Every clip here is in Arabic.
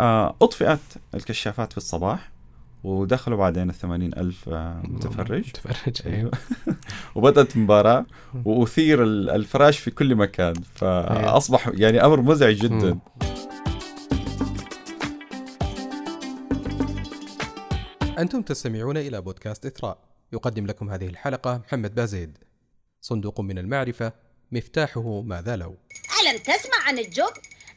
آه، أطفئت الكشافات في الصباح ودخلوا بعدين الثمانين ألف آه، متفرج. متفرج أيوه. أيوه. وبدأت مباراة وأثير ال- الفراش في كل مكان. فأصبح يعني أمر مزعج جدا. أنتم تستمعون إلى بودكاست إثراء. يقدم لكم هذه الحلقة محمد بازيد. صندوق من المعرفة مفتاحه ماذا لو. ألم تسمع عن الجبن؟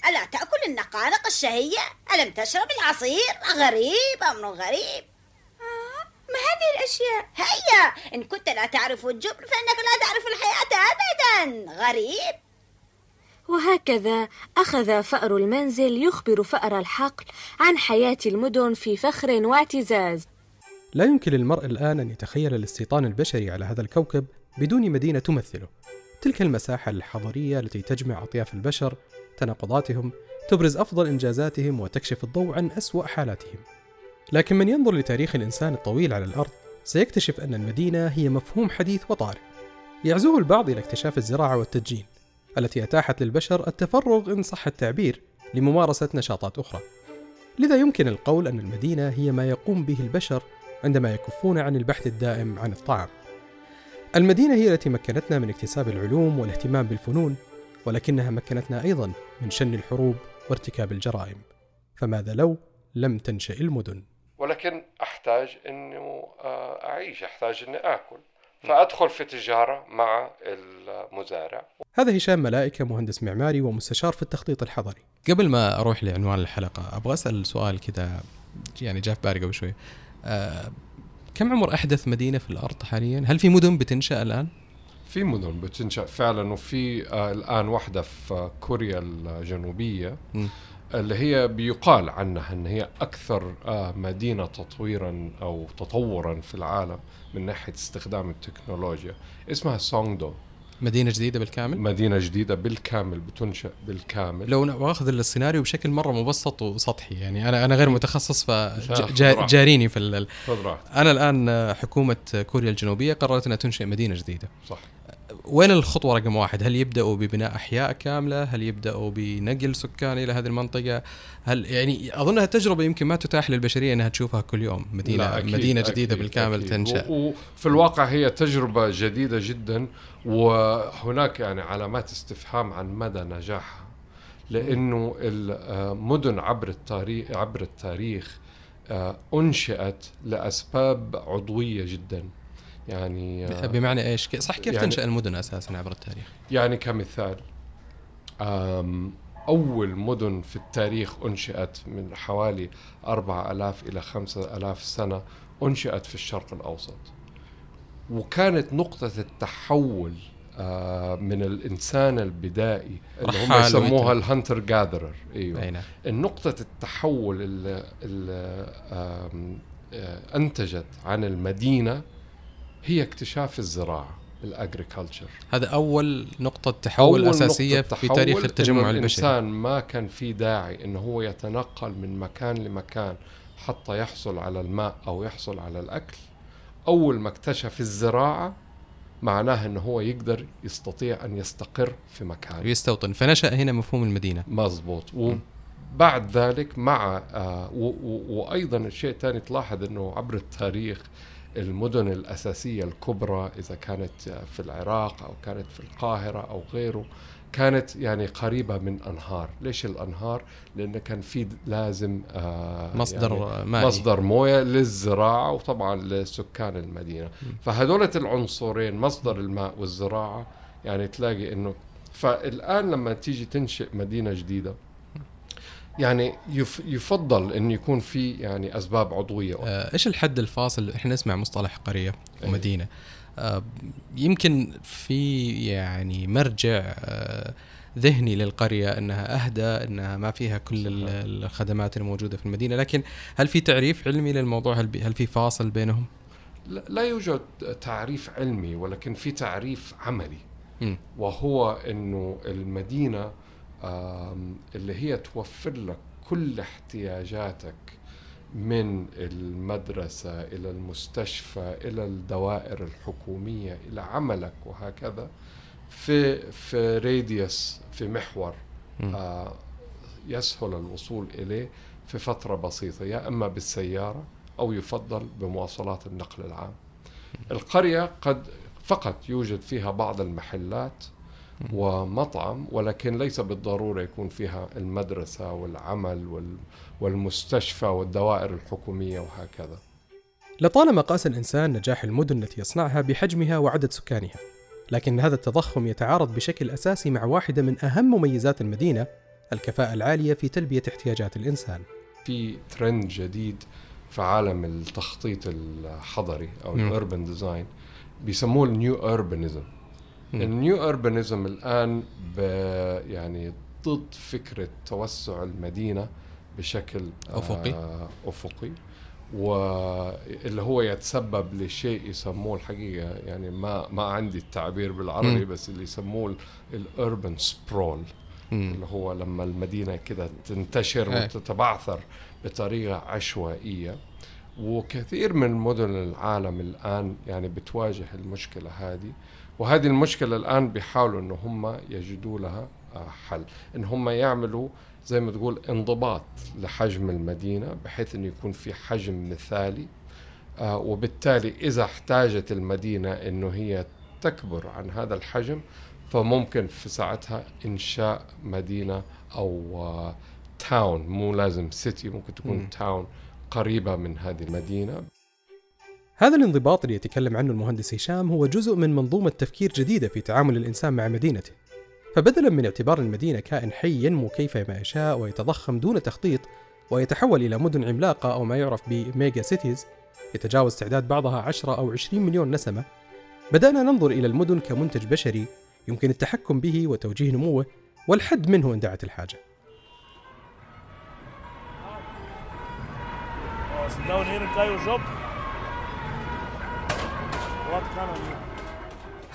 ألا تأكل النقانق الشهية؟ ألم تشرب العصير؟ غريب أمر غريب آه، ما هذه الأشياء؟ هيا إن كنت لا تعرف الجبن فإنك لا تعرف الحياة أبدا غريب وهكذا أخذ فأر المنزل يخبر فأر الحقل عن حياة المدن في فخر واعتزاز لا يمكن للمرء الآن أن يتخيل الاستيطان البشري على هذا الكوكب بدون مدينة تمثله تلك المساحة الحضرية التي تجمع أطياف البشر تناقضاتهم تبرز أفضل إنجازاتهم وتكشف الضوء عن أسوأ حالاتهم. لكن من ينظر لتاريخ الإنسان الطويل على الأرض سيكتشف أن المدينة هي مفهوم حديث وطارئ. يعزوه البعض إلى اكتشاف الزراعة والتدجين التي أتاحت للبشر التفرغ إن صح التعبير لممارسة نشاطات أخرى. لذا يمكن القول أن المدينة هي ما يقوم به البشر عندما يكفون عن البحث الدائم عن الطعام. المدينة هي التي مكنتنا من اكتساب العلوم والاهتمام بالفنون، ولكنها مكنتنا أيضا من شن الحروب وارتكاب الجرائم. فماذا لو لم تنشأ المدن؟ ولكن أحتاج إنه آه، أعيش أحتاج إني آكل فأدخل في تجارة مع المزارع هذا هشام ملائكة مهندس معماري ومستشار في التخطيط الحضري. قبل ما أروح لعنوان الحلقة أبغى أسأل سؤال كذا يعني جاء في بالي قبل شوي. أه كم عمر أحدث مدينة في الأرض حاليا؟ هل في مدن بتنشأ الآن؟ في مدن بتنشأ فعلا وفي آه، الآن واحدة في كوريا الجنوبية. اللي هي بيقال عنها إن هي أكثر آه، مدينة تطويرا أو تطورا في العالم من ناحية استخدام التكنولوجيا اسمها سونغدو مدينة جديدة بالكامل؟ مدينة جديدة بالكامل بتنشأ بالكامل لو باخذ السيناريو بشكل مرة مبسط وسطحي يعني أنا أنا غير متخصص. فجاريني في ال- أنا الآن حكومة كوريا الجنوبية قررت إنها تنشئ مدينة جديدة صح وين الخطوة رقم واحد؟ هل يبدأوا ببناء أحياء كاملة؟ هل يبدأوا بنقل سكان إلى هذه المنطقة؟ هل يعني اظنها تجربه يمكن ما تتاح للبشرية إنها تشوفها كل يوم مدينه أكيد، مدينة جديدة أكيد، بالكامل أكيد. تنشأ. وفي الواقع هي تجربة جديدة جدا وهناك يعني علامات استفهام عن مدى نجاحها لأنه المدن عبر التاريخ عبر التاريخ آه، أنشئت لأسباب عضوية جدا. يعني آه، بمعنى إيش؟ صح كيف يعني- تنشأ المدن أساسا عبر التاريخ؟ يعني كمثال أول مدن في التاريخ أنشئت من حوالي 4000 إلى 5000 سنة أنشئت في الشرق الأوسط. وكانت نقطة التحول آه، من الإنسان البدائي اللي هم يسموها. ال hunter gatherer. أي نعم. النقطة التحول اللي, اللي آه، أنتجت عن المدينة هي اكتشاف الزراعة ال agriculture هذا أول نقطة تحول أساسية في تاريخ التجمع البشري. الإنسان ما كان في داعي إنه هو يتنقل من مكان لمكان حتى يحصل على الماء أو يحصل على الأكل. أول ما اكتشف الزراعة معناه إنه هو يقدر يستطيع أن يستقر في مكان. ويستوطن. فنشأ هنا مفهوم المدينة. مزبوط وبعد ذلك مع آه وأيضا الشيء الثاني تلاحظ إنه عبر التاريخ المدن الأساسية الكبرى إذا كانت في العراق أو كانت في القاهرة أو غيره كانت يعني قريبة من أنهار، ليش الأنهار؟ لأنه كان في لازم آه مصدر يعني مائي. مصدر موية للزراعة وطبعا لسكان المدينة. فهذولة العنصرين مصدر الماء والزراعة يعني تلاقي إنه فالآن لما تيجي تنشئ مدينة جديدة يعني يف يفضل انه يكون في يعني أسباب عضوية. آه، إيش الحد الفاصل؟ إحنا نسمع مصطلح قرية إيه. ومدينة. آه، يمكن في يعني مرجع آه، ذهني للقرية إنها أهدى إنها ما فيها كل ال- الخدمات الموجودة في المدينة لكن هل في تعريف علمي للموضوع؟ هل هل في فاصل بينهم؟ لا يوجد تعريف علمي ولكن في تعريف عملي. مم. وهو إنه المدينة اللي هي توفر لك كل احتياجاتك من المدرسة إلى المستشفى إلى الدوائر الحكومية إلى عملك وهكذا في في راديوس في محور. آه يسهل الوصول إليه في فترة بسيطة يا إما بالسيارة أو يفضل بمواصلات النقل العام القرية قد فقط يوجد فيها بعض المحلات ومطعم ولكن ليس بالضرورة يكون فيها المدرسة والعمل والمستشفى والدوائر الحكومية وهكذا. لطالما قاس الإنسان نجاح المدن التي يصنعها بحجمها وعدد سكانها لكن هذا التضخم يتعارض بشكل أساسي مع واحدة من أهم مميزات المدينة الكفاءة العالية في تلبية احتياجات الإنسان. في ترند جديد في عالم التخطيط الحضري أو ال urban design بيسموه ال new urbanism ال new urbanism الآن يعني ضد فكرة توسع المدينة بشكل أفقي. آه أفقي واللي هو يتسبب لشيء يسموه الحقيقة يعني ما ما عندي التعبير بالعربي بس اللي يسموه الاربن سبرول اللي هو لما المدينة كده تنتشر إيه. وتتبعثر بطريقة عشوائية. وكثير من مدن العالم الآن يعني بتواجه المشكلة هذه. وهذه المشكلة الآن بيحاولوا ان هم يجدوا لها آه، حل. إن هم يعملوا زي ما تقول انضباط لحجم المدينة بحيث أنه يكون في حجم مثالي آه وبالتالي إذا احتاجت المدينة أنه هي تكبر عن هذا الحجم فممكن في ساعتها إنشاء مدينة أو آه town مو لازم city ممكن تكون town قريبة من هذه المدينة. هذا الانضباط اللي يتكلم عنه المهندس هشام هو جزء من منظومة تفكير جديدة في تعامل الإنسان مع مدينته. فبدلا من اعتبار المدينة كائن حي ينمو كيفما يشاء ويتضخم دون تخطيط ويتحول إلى مدن عملاقة أو ما يعرف ب mega cities يتجاوز تعداد بعضها 10 أو 20 مليون نسمة بدأنا ننظر إلى المدن كمنتج بشري يمكن التحكم به وتوجيه نموه والحد منه إن دعت الحاجة.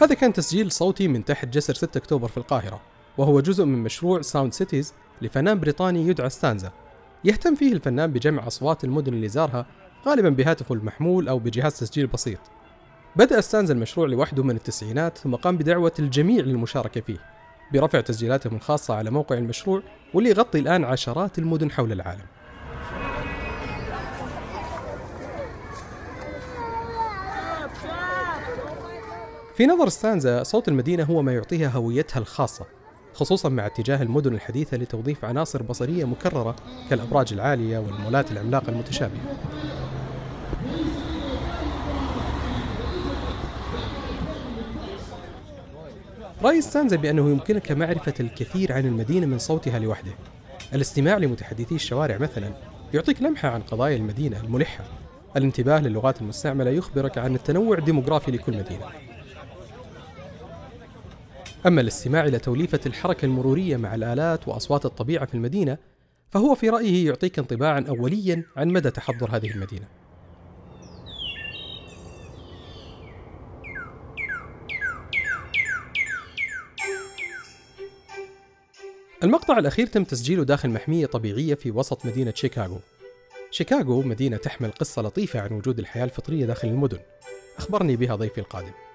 هذا كان تسجيل صوتي من تحت جسر 6 أكتوبر في القاهرة وهو جزء من مشروع Sound Cities لفنان بريطاني يدعى ستانزا. يهتم فيه الفنان بجمع أصوات المدن اللي زارها غالبا بهاتفه المحمول أو بجهاز تسجيل بسيط. بدأ ستانزا المشروع لوحده من التسعينات ثم قام بدعوة الجميع للمشاركة فيه برفع تسجيلاتهم الخاصة على موقع المشروع واللي يغطي الآن عشرات المدن حول العالم. في نظر ستانزا صوت المدينة هو ما يعطيها هويتها الخاصة خصوصا مع اتجاه المدن الحديثة لتوظيف عناصر بصرية مكررة كالأبراج العالية والمولات العملاقة المتشابهة. رأي ستانزا بأنه يمكنك معرفة الكثير عن المدينة من صوتها لوحده. الاستماع لمتحدثي الشوارع مثلا يعطيك لمحة عن قضايا المدينة الملحة. الانتباه للغات المستعملة يخبرك عن التنوع الديموغرافي لكل مدينة. أما الاستماع إلى توليفة الحركة المرورية مع الآلات وأصوات الطبيعة في المدينة فهو في رأيه يعطيك انطباعا أوليا عن مدى تحضر هذه المدينة. المقطع الأخير تم تسجيله داخل محمية طبيعية في وسط مدينة شيكاغو. شيكاغو مدينة تحمل قصة لطيفة عن وجود الحياة الفطرية داخل المدن. أخبرني بها ضيفي القادم.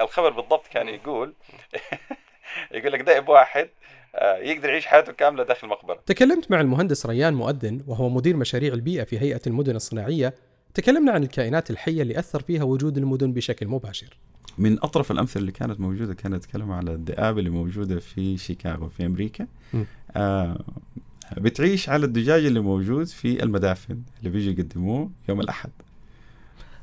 الخبر بالضبط كان يقول يقول لك دائب واحد آه، يقدر يعيش حياته كاملة داخل المقبرة. تكلمت مع المهندس ريان مؤذن وهو مدير مشاريع البيئة في هيئة المدن الصناعية، تكلمنا عن الكائنات الحية اللي أثر فيها وجود المدن بشكل مباشر. من أطرف الأمثلة اللي كانت موجودة كانت تتكلم على الذئاب اللي موجودة في شيكاغو في أمريكا. آه بتعيش على الدجاج اللي موجود في المدافن اللي بيجي يقدموه يوم الأحد.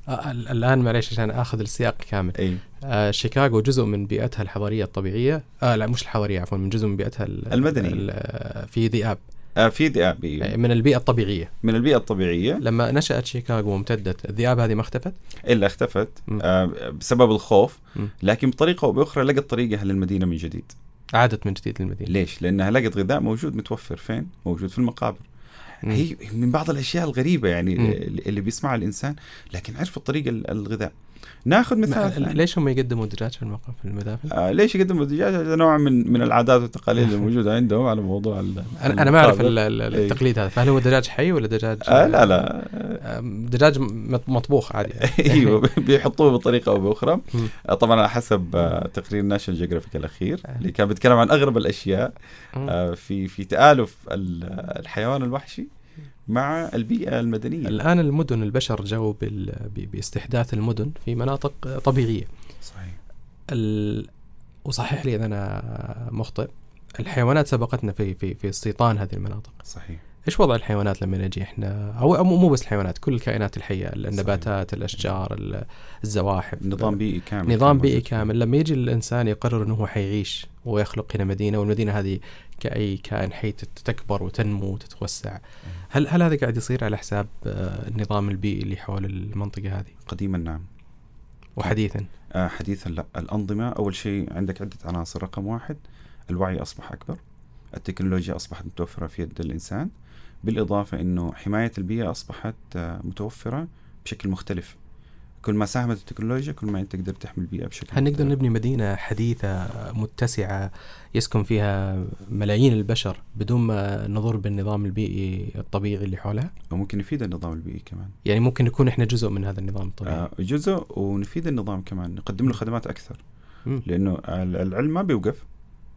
الآن معليش عشان آخذ السياق كامل. أي. آه شيكاغو جزء من بيئتها الحضارية الطبيعية. آه لا مش الحضارية عفوا من جزء من بيئتها المدني في ذئاب. آه في ذئاب إيه. من البيئة الطبيعية. من البيئة الطبيعية. لما نشأت شيكاغو وامتدت الذئاب هذه ما اختفت؟ إلا اختفت آه بسبب الخوف. لكن بطريقة أو بأخرى لقت طريقها للمدينة من جديد. عادت من جديد للمدينة. ليش؟ لأنها لقت غذاء موجود متوفر. فين؟ موجود في المقابر. هي من بعض الأشياء الغريبة يعني م. اللي بيسمعها الإنسان لكن عرفت طريق الغذاء ناخذ مثال. ليش هم يقدموا دجاج في المقام في المدافن؟ آه ليش يقدموا الدجاج هذا نوع من من العادات والتقاليد الموجوده عندهم على موضوع ال- أنا أنا ما أعرف إيه. التقليد هذا فهل هو دجاج حي ولا دجاج آه لا لا آه، دجاج مطبوخ عادي إيوه بيحطوه بطريقة أو بأخرى مم. آه، طبعا على حسب آه، تقرير ناشونال جيوغرافيك الأخير اللي كان بيتكلم عن أغرب الأشياء مم. آه، في في تآلف ال- الحيوان الوحشي مع البيئة المدنية. الآن المدن البشر جو باستحداث المدن في مناطق طبيعية. صحيح. ال... وصحح لي اذا أنا مخطئ. الحيوانات سبقتنا في في في استيطان هذه المناطق. صحيح. إيش وضع الحيوانات لما نجي إحنا؟ أو مو بس الحيوانات كل الكائنات الحية النباتات الأشجار ال- الزواحف. نظام بيئي كامل نظام بيئي. كامل. لما يجي الإنسان يقرر إنه هو حيعيش ويخلق هنا مدينة والمدينة هذه كأي كائن حي تكبر وتنمو وتتوسع هل هل هذا قاعد يصير على حساب آه، النظام البيئي اللي حول المنطقة هذه؟ قديما نعم. وحديثا. آه، حديثا لا. الأنظمة أول شيء عندك عدة عناصر. رقم واحد الوعي أصبح أكبر التكنولوجيا أصبحت متوفرة في يد الإنسان بالإضافة أنه حماية البيئة أصبحت آه، متوفرة بشكل مختلف كل ما ساهمت التكنولوجيا كل ما أنت تقدر تحمي البيئة بشكل هل نقدر. نبني مدينة حديثة متسعة يسكن فيها ملايين البشر بدون ما نضر بالنظام البيئي الطبيعي اللي حولها؟ وممكن نفيد النظام البيئي كمان يعني ممكن نكون إحنا جزء من هذا النظام الطبيعي آه، جزء ونفيد النظام كمان نقدم له خدمات. لأنه ال- العلم ما بيوقف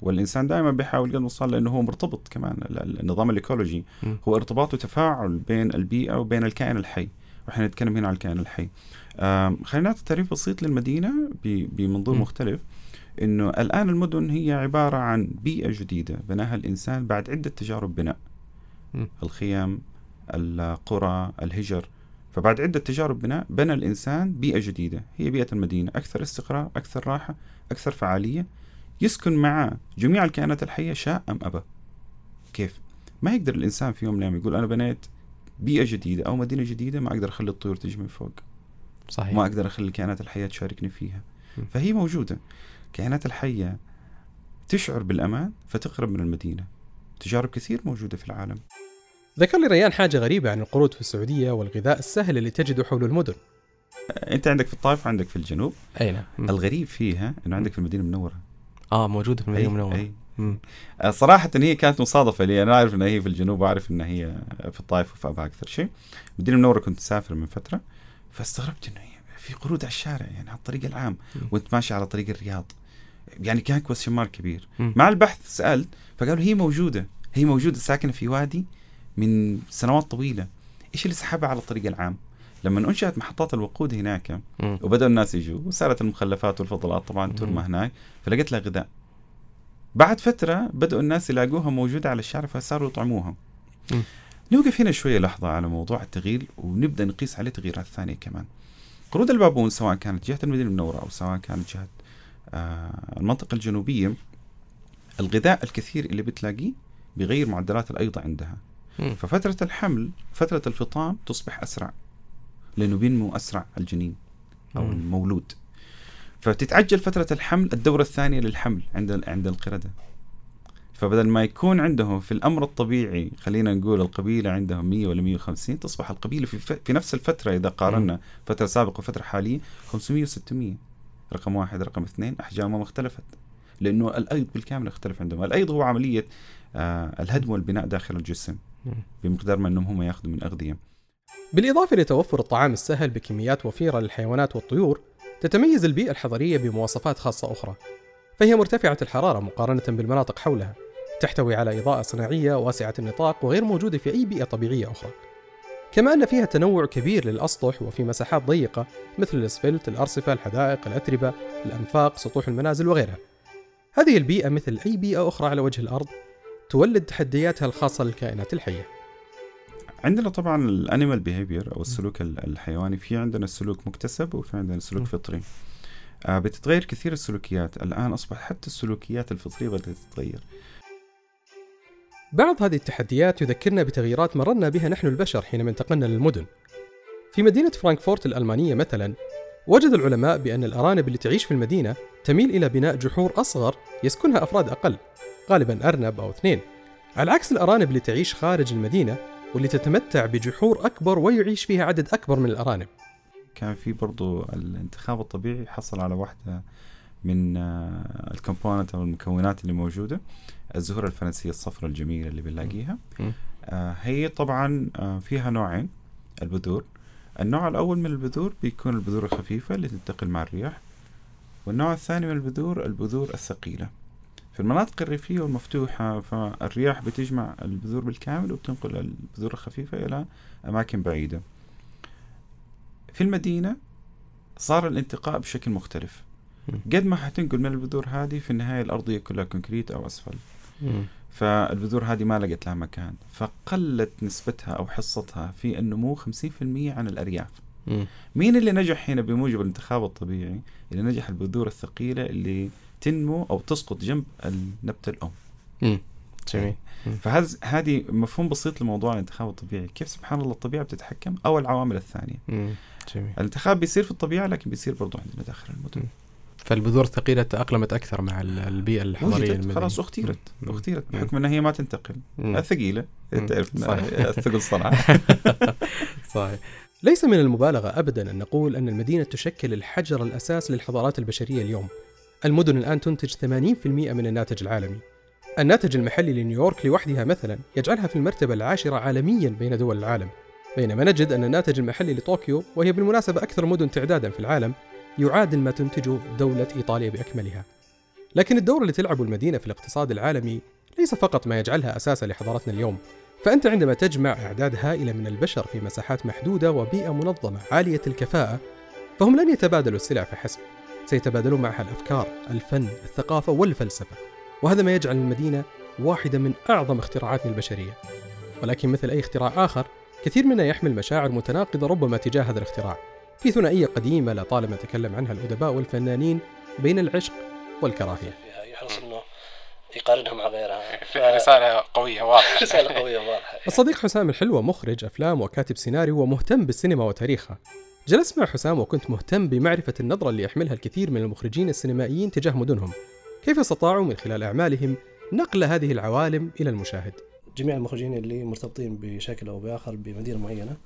والإنسان دائما بيحاول قد ما صار لأنه هو مرتبط كمان. ال- ال- النظام الإيكولوجي مم. هو ارتباط وتفاعل بين البيئة وبين الكائن الحي. وإحنا نتكلم هنا عن الكائن الحي. خلينا نعطي تعريف بسيط للمدينة ب- بمنظور. مختلف. إنه الآن المدن هي عبارة عن بيئة جديدة بناها الإنسان بعد عدة تجارب بناء. مم. الخيام القرى الهجر. فبعد عدة تجارب بناء بنى الإنسان بيئة جديدة. هي بيئة المدينة. أكثر استقرار أكثر راحة أكثر فعالية. يسكن معه. جميع الكائنات الحية شاء أم أبى. كيف؟ ما يقدر الإنسان في يوم من الأيام يقول أنا بنيت بيئة جديدة أو مدينة جديدة ما أقدر أخلي الطيور تجي من فوق. صحيح. ما أقدر أخلي الكائنات الحية تشاركني فيها. م. فهي موجودة. الكائنات الحية تشعر بالأمان فتقرب من المدينة. تجارب كثير موجودة في العالم. ذكر لي ريان حاجة غريبة عن القرود في السعودية والغذاء السهل اللي تجده حول المدن. أنت عندك في الطائف وعندك في الجنوب. أي نعم. الغريب فيها إنه عندك في المدينة المنورة. آه موجودة في المدينة المنورة. آه، صراحة هي كانت مصادفة لي. أنا أعرف انها هي في الجنوب وأعرف انها هي في الطائف وفي أبها أكثر شيء. المدينة المنورة كنت أسافر من فترة فاستغربت إنه هي في قرود على الشارع يعني على الطريق العام مم. وأنت ماشي على طريق الرياض. يعني كان كويستشن مارك كبير. مم. مع البحث سألت فقالوا هي موجودة هي موجودة ساكنة في وادي من سنوات طويلة. إيش اللي سحبها على الطريق العام؟ لما انشات محطات الوقود هناك مم. وبدأ الناس يجوا وصارت المخلفات والفضلات طبعا ترمى. هناك فلقيت لها غذاء بعد فترة بدأوا الناس يلاقوها موجودة على الشارع فصاروا يطعموها. نوقف هنا شوية لحظة على موضوع التغيير ونبدأ نقيس عليه تغييرات ثانية كمان قرود البابون سواء كانت جهة المدينة المنورة أو سواء كانت جهة آه المنطقة الجنوبية الغذاء الكثير اللي بتلاقيه بيغير معدلات الأيضة عندها مم. ففترة الحمل فترة الفطام تصبح أسرع لأنه بينمو أسرع الجنين أو مم. المولود فتتعجل فترة الحمل الدورة الثانية للحمل عند عند القردة فبدل ما يكون عندهم في الأمر الطبيعي خلينا نقول القبيلة عندهم 100 ولا 150 تصبح القبيلة في. في نفس الفترة إذا قارنا فترة سابقة وفترة حالية 500 و600 رقم واحد رقم اثنين أحجامهم اختلفت لأنه الأيض بالكامل اختلف عندهم الأيض هو عملية آه الهدم والبناء داخل الجسم. بمقدار ما أنهم هم يأخذوا من أغذية بالإضافة لتوفر الطعام السهل بكميات وفيرة للحيوانات والطيور تتميز البيئة الحضرية بمواصفات خاصة أخرى فهي مرتفعة الحرارة مقارنة بالمناطق حولها تحتوي على إضاءة صناعية واسعة النطاق وغير موجودة في أي بيئة طبيعية أخرى. كما أن فيها تنوع كبير للأسطح وفي مساحات ضيقة مثل الأسفلت، الأرصفة، الحدائق، الأتربة، الأنفاق، سطوح المنازل وغيرها. هذه البيئة مثل أي بيئة أخرى على وجه الأرض تولد تحدياتها الخاصة للكائنات الحية. عندنا طبعا ال animal behavior أو السلوك ال- الحيواني في عندنا السلوك مكتسب وفي عندنا سلوك. فطري. آه بتتغير كثير السلوكيات. الآن اصبح حتى السلوكيات الفطرية بدأت تتغير. بعض هذه التحديات يذكرنا بتغييرات مررنا بها نحن البشر حينما انتقلنا للمدن. في مدينة فرانكفورت الألمانية مثلا، وجد العلماء بأن الأرانب اللي تعيش في المدينة تميل إلى بناء جحور أصغر يسكنها أفراد أقل، غالبا أرنب أو اثنين، على عكس الأرانب اللي تعيش خارج المدينة واللي تتمتع بجحور أكبر ويعيش فيها عدد أكبر من الأرانب. كان في برضو الانتخاب الطبيعي حصل على واحدة من آه، الكومبوننت أو المكونات اللي موجودة الزهور الفرنسية الصفراء الجميلة اللي بنلاقيها. آه هي طبعا آه فيها نوعين البذور. النوع الأول من البذور بيكون البذور الخفيفة اللي تنتقل مع الرياح والنوع الثاني من البذور البذور الثقيلة. في المناطق الريفية والمفتوحة فالرياح بتجمع البذور بالكامل وبتنقل البذور الخفيفة إلى أماكن بعيدة. في المدينة صار الانتقاء بشكل مختلف. قد ما حتنقل من البذور هذه في النهاية الأرضية كلها كونكريت أو أسفل. فالبذور هذه ما لقت لها مكان. فقلت نسبتها أو حصتها في النمو 50% عن الأرياف. مين اللي نجح هنا بموجب الانتخاب الطبيعي؟ اللي نجح البذور الثقيلة اللي تنمو أو تسقط جنب النبتة الأم. جميل. فهذا هذه مفهوم بسيط لموضوع الانتخاب الطبيعي. كيف سبحان الله الطبيعة بتتحكم؟ أو العوامل الثانية. جميل. الانتخاب بيصير في الطبيعة لكن بيصير برضو عندنا داخل المدن. فالبذور الثقيلة تأقلمت أكثر مع البيئة الحضرية المدينة خلاص أختيرت. أختيرت. بحكم أنها هي ما تنتقل. الثقيلة. تعرف الثقل صنعة صحيح. ليس من المبالغة أبدا أن نقول أن المدينة تشكل الحجر الأساس للحضارات البشرية اليوم. المدن الآن تنتج 80% من الناتج العالمي. الناتج المحلي لنيويورك لوحدها مثلا يجعلها في المرتبة العاشرة عالميا بين دول العالم. بينما نجد أن الناتج المحلي لطوكيو وهي بالمناسبة أكثر مدن تعدادا في العالم يعادل ما تنتجه دولة إيطاليا بأكملها. لكن الدور اللي تلعبه المدينة في الاقتصاد العالمي ليس فقط ما يجعلها أساسا لحضارتنا اليوم فأنت عندما تجمع أعداد هائلة من البشر في مساحات محدودة وبيئة منظمة عالية الكفاءة فهم لن يتبادلوا السلع فحسب سيتبادلون معها الأفكار، الفن، الثقافة والفلسفة. وهذا ما يجعل المدينة واحدة من أعظم اختراعاتنا البشرية. ولكن مثل أي اختراع آخر كثير منها يحمل مشاعر متناقضة ربما تجاه هذا الاختراع. في ثنائية قديمة لطالما تكلم عنها الأدباء والفنانين بين العشق والكراهية. يحرص أنه يقارنها مع غيرها. ف... رسالة قوية واضحة. رسالة قوية واضحة. الصديق حسام الحلوة مخرج أفلام وكاتب سيناريو ومهتم بالسينما وتاريخها. جلست مع حسام وكنت مهتم بمعرفة النظرة اللي يحملها الكثير من المخرجين السينمائيين تجاه مدنهم كيف استطاعوا من خلال أعمالهم نقل هذه العوالم إلى المشاهد جميع المخرجين اللي مرتبطين بشكل أو بآخر بمدينة معينة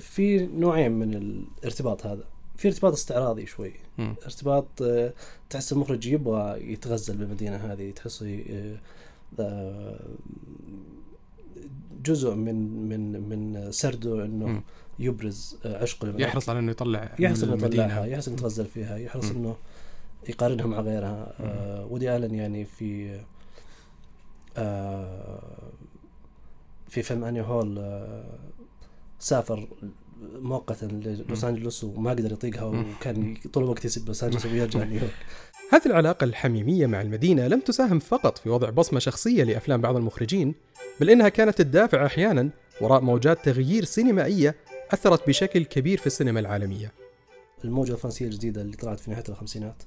في نوعين من الارتباط هذا في ارتباط استعراضي شوي م. ارتباط آه، تحس المخرج يبغى يتغزل بالمدينة هذه تحس آه، جزء من من من سرده إنه م. يبرز آه، عشق المدينة. يحرص على إنه يطلع يحرص إنه يطلعها يحرص إنه يتغزل فيها يحرص إنه يقارنها مع غيرها. آه ودي آلن يعني في آه في فيلم أني هول آه سافر مؤقتا للوس أنجلوس وما قدر يطيقها وكان طول الوقت يسب لوس أنجلوس ويرجع نيويورك هذه العلاقة الحميمية مع المدينة لم تساهم فقط في وضع بصمة شخصية لأفلام بعض المخرجين بل إنها كانت الدافع أحيانا وراء موجات تغيير سينمائية أثرت بشكل كبير في السينما العالمية. الموجة الفرنسية الجديدة اللي طلعت في نهاية الخمسينات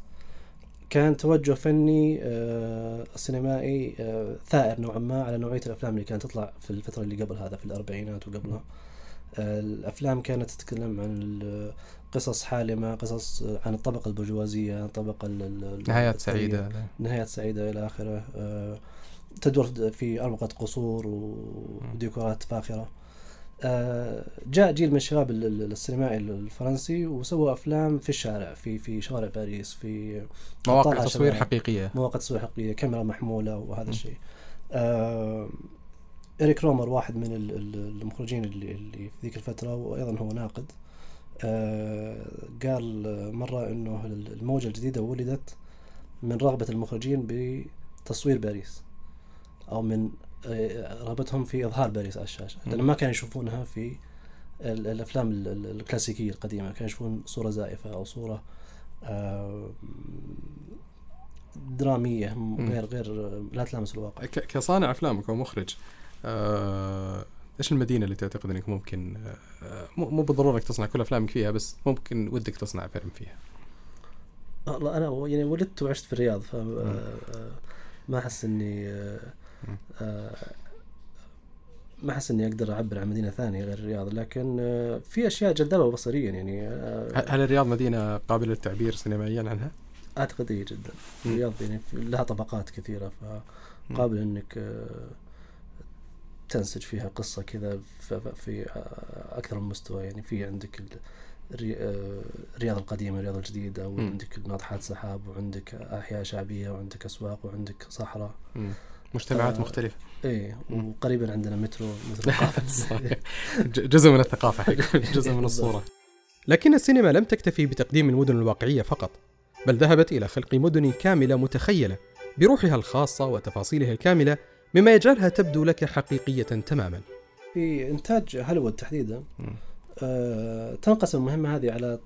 كان توجه فني آه، سينمائي آه، ثائر نوعا ما على نوعية الأفلام اللي كانت تطلع في الفترة اللي قبل هذا في الأربعينات وقبلها. الأفلام كانت تتكلم عن قصص حالمة قصص عن الطبقة البرجوازية الطبقة نهايات سعيدة نهايات سعيدة إلى آخره. آه، تدور في أربقة قصور وديكورات فاخرة. آه، جاء جيل من الشباب السينمائي الفرنسي وسووا أفلام في الشارع في في شوارع باريس في مواقع تصوير حقيقية. مواقع تصوير حقيقية كاميرا محمولة وهذا الشيء. آه إريك رومر واحد من المخرجين اللي, اللي في ذيك الفترة وأيضا هو ناقد. آه قال مرة أنه الموجة الجديدة ولدت من رغبة المخرجين بتصوير باريس أو من آه، رغبتهم في إظهار باريس على الشاشة. لأن ما كانوا يشوفونها في الأفلام الكلاسيكية القديمة. كانوا يشوفون صورة زائفة أو صورة آه درامية غير غير لا تلامس الواقع. كصانع أفلام وكمخرج آه، إيش المدينة اللي تعتقد إنك ممكن آه مو بالضرورة إنك تصنع كل أفلامك فيها بس ممكن ودك تصنع فيلم فيها؟ والله أنا يعني ولدت وعشت في الرياض ف آه، ما أحس إني آه، ما أحس إني أقدر أعبر عن مدينة ثانية غير الرياض لكن في أشياء جذابة بصريا يعني هل الرياض مدينة قابلة للتعبير سينمائيا عنها؟ أعتقد اي جدا الرياض يعني لها طبقات كثيرة فقابل إنك تنسج فيها قصة كذا في آه، أكثر من مستوى يعني في عندك ال- الري- آه، الرياضة القديمة الرياضة الجديدة مم. وعندك ناطحات سحاب وعندك أحياء شعبية وعندك أسواق وعندك صحراء. مجتمعات آه، مختلفة إيه مم. وقريبا عندنا مترو مترو قافز جزء من الثقافة حيكون جزء من الصورة لكن السينما لم تكتفي بتقديم المدن الواقعية فقط بل ذهبت إلى خلق مدن كاملة متخيلة بروحها الخاصة وتفاصيلها الكاملة مما يجعلها تبدو لك حقيقية تماما في إنتاج هوليوود تحديدا. آه تنقسم المهمة هذه على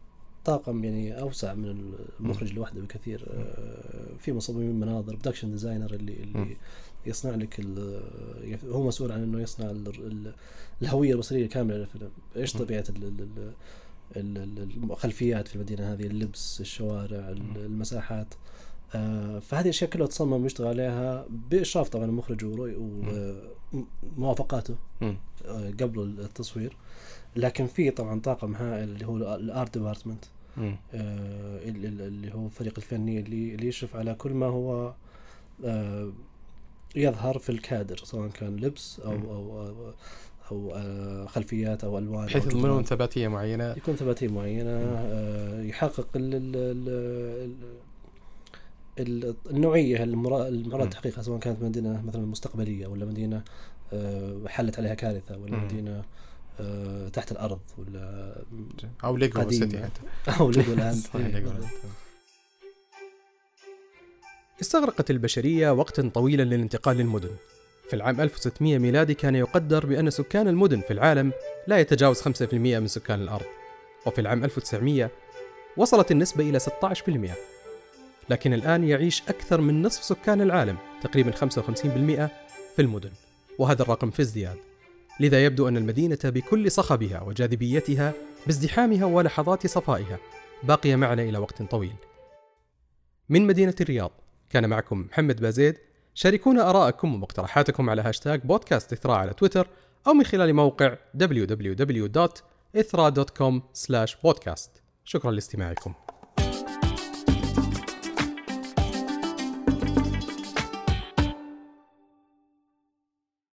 طاقم يعني أوسع من المخرج لوحده بكثير آه في مصممين مناظر production designer اللي اللي. يصنع لك هو مسؤول عن إنه يصنع ال- ال- الهوية البصرية الكامله للفيلم، إيش. طبيعة ال- ال- ال- ال- الخلفيات في المدينة هذه، اللبس، الشوارع، ال- المساحات. آه فهذه الاشياء كلها تصمم ويشتغل عليها بإشراف طبعا المخرج وموافقاته. آه، قبل التصوير لكن في طبعا طاقم هائل اللي هو الآرت ديبارتمنت مم. اللي اللي هو الفريق الفني اللي اللي يشرف على كل ما هو آه، يظهر في الكادر سواء كان لبس أو. أو أو, أو آه، خلفيات أو ألوان بحيث يضمنون جدران. ثباتية معينة يكون ثباتية معينة آه، يحقق ال ال ال ال النوعية المرا- المراد. تحقيقها سواء كانت مدينة مثلا مستقبلية ولا مدينة آه، حلت عليها كارثة ولا. مدينة تحت الأرض ولا أو ليجو. city حتى أو ليجو. land. استغرقت البشرية وقتا طويلا للانتقال للمدن. في العام 1600 ميلادي كان يقدر بأن سكان المدن في العالم لا يتجاوز 5% من سكان الأرض. وفي العام 1900 وصلت النسبة إلى 16% لكن الآن يعيش أكثر من نصف سكان العالم تقريبا 55% في المدن. وهذا الرقم في ازدياد. لذا يبدو أن المدينة بكل صخبها وجاذبيتها بازدحامها ولحظات صفائها باقية معنا إلى وقت طويل. من مدينة الرياض كان معكم محمد بازيد. شاركونا آراءكم ومقترحاتكم على هاشتاج بودكاست إثراء على تويتر أو من خلال موقع www.ithra.com/podcast شكرا لاستماعكم.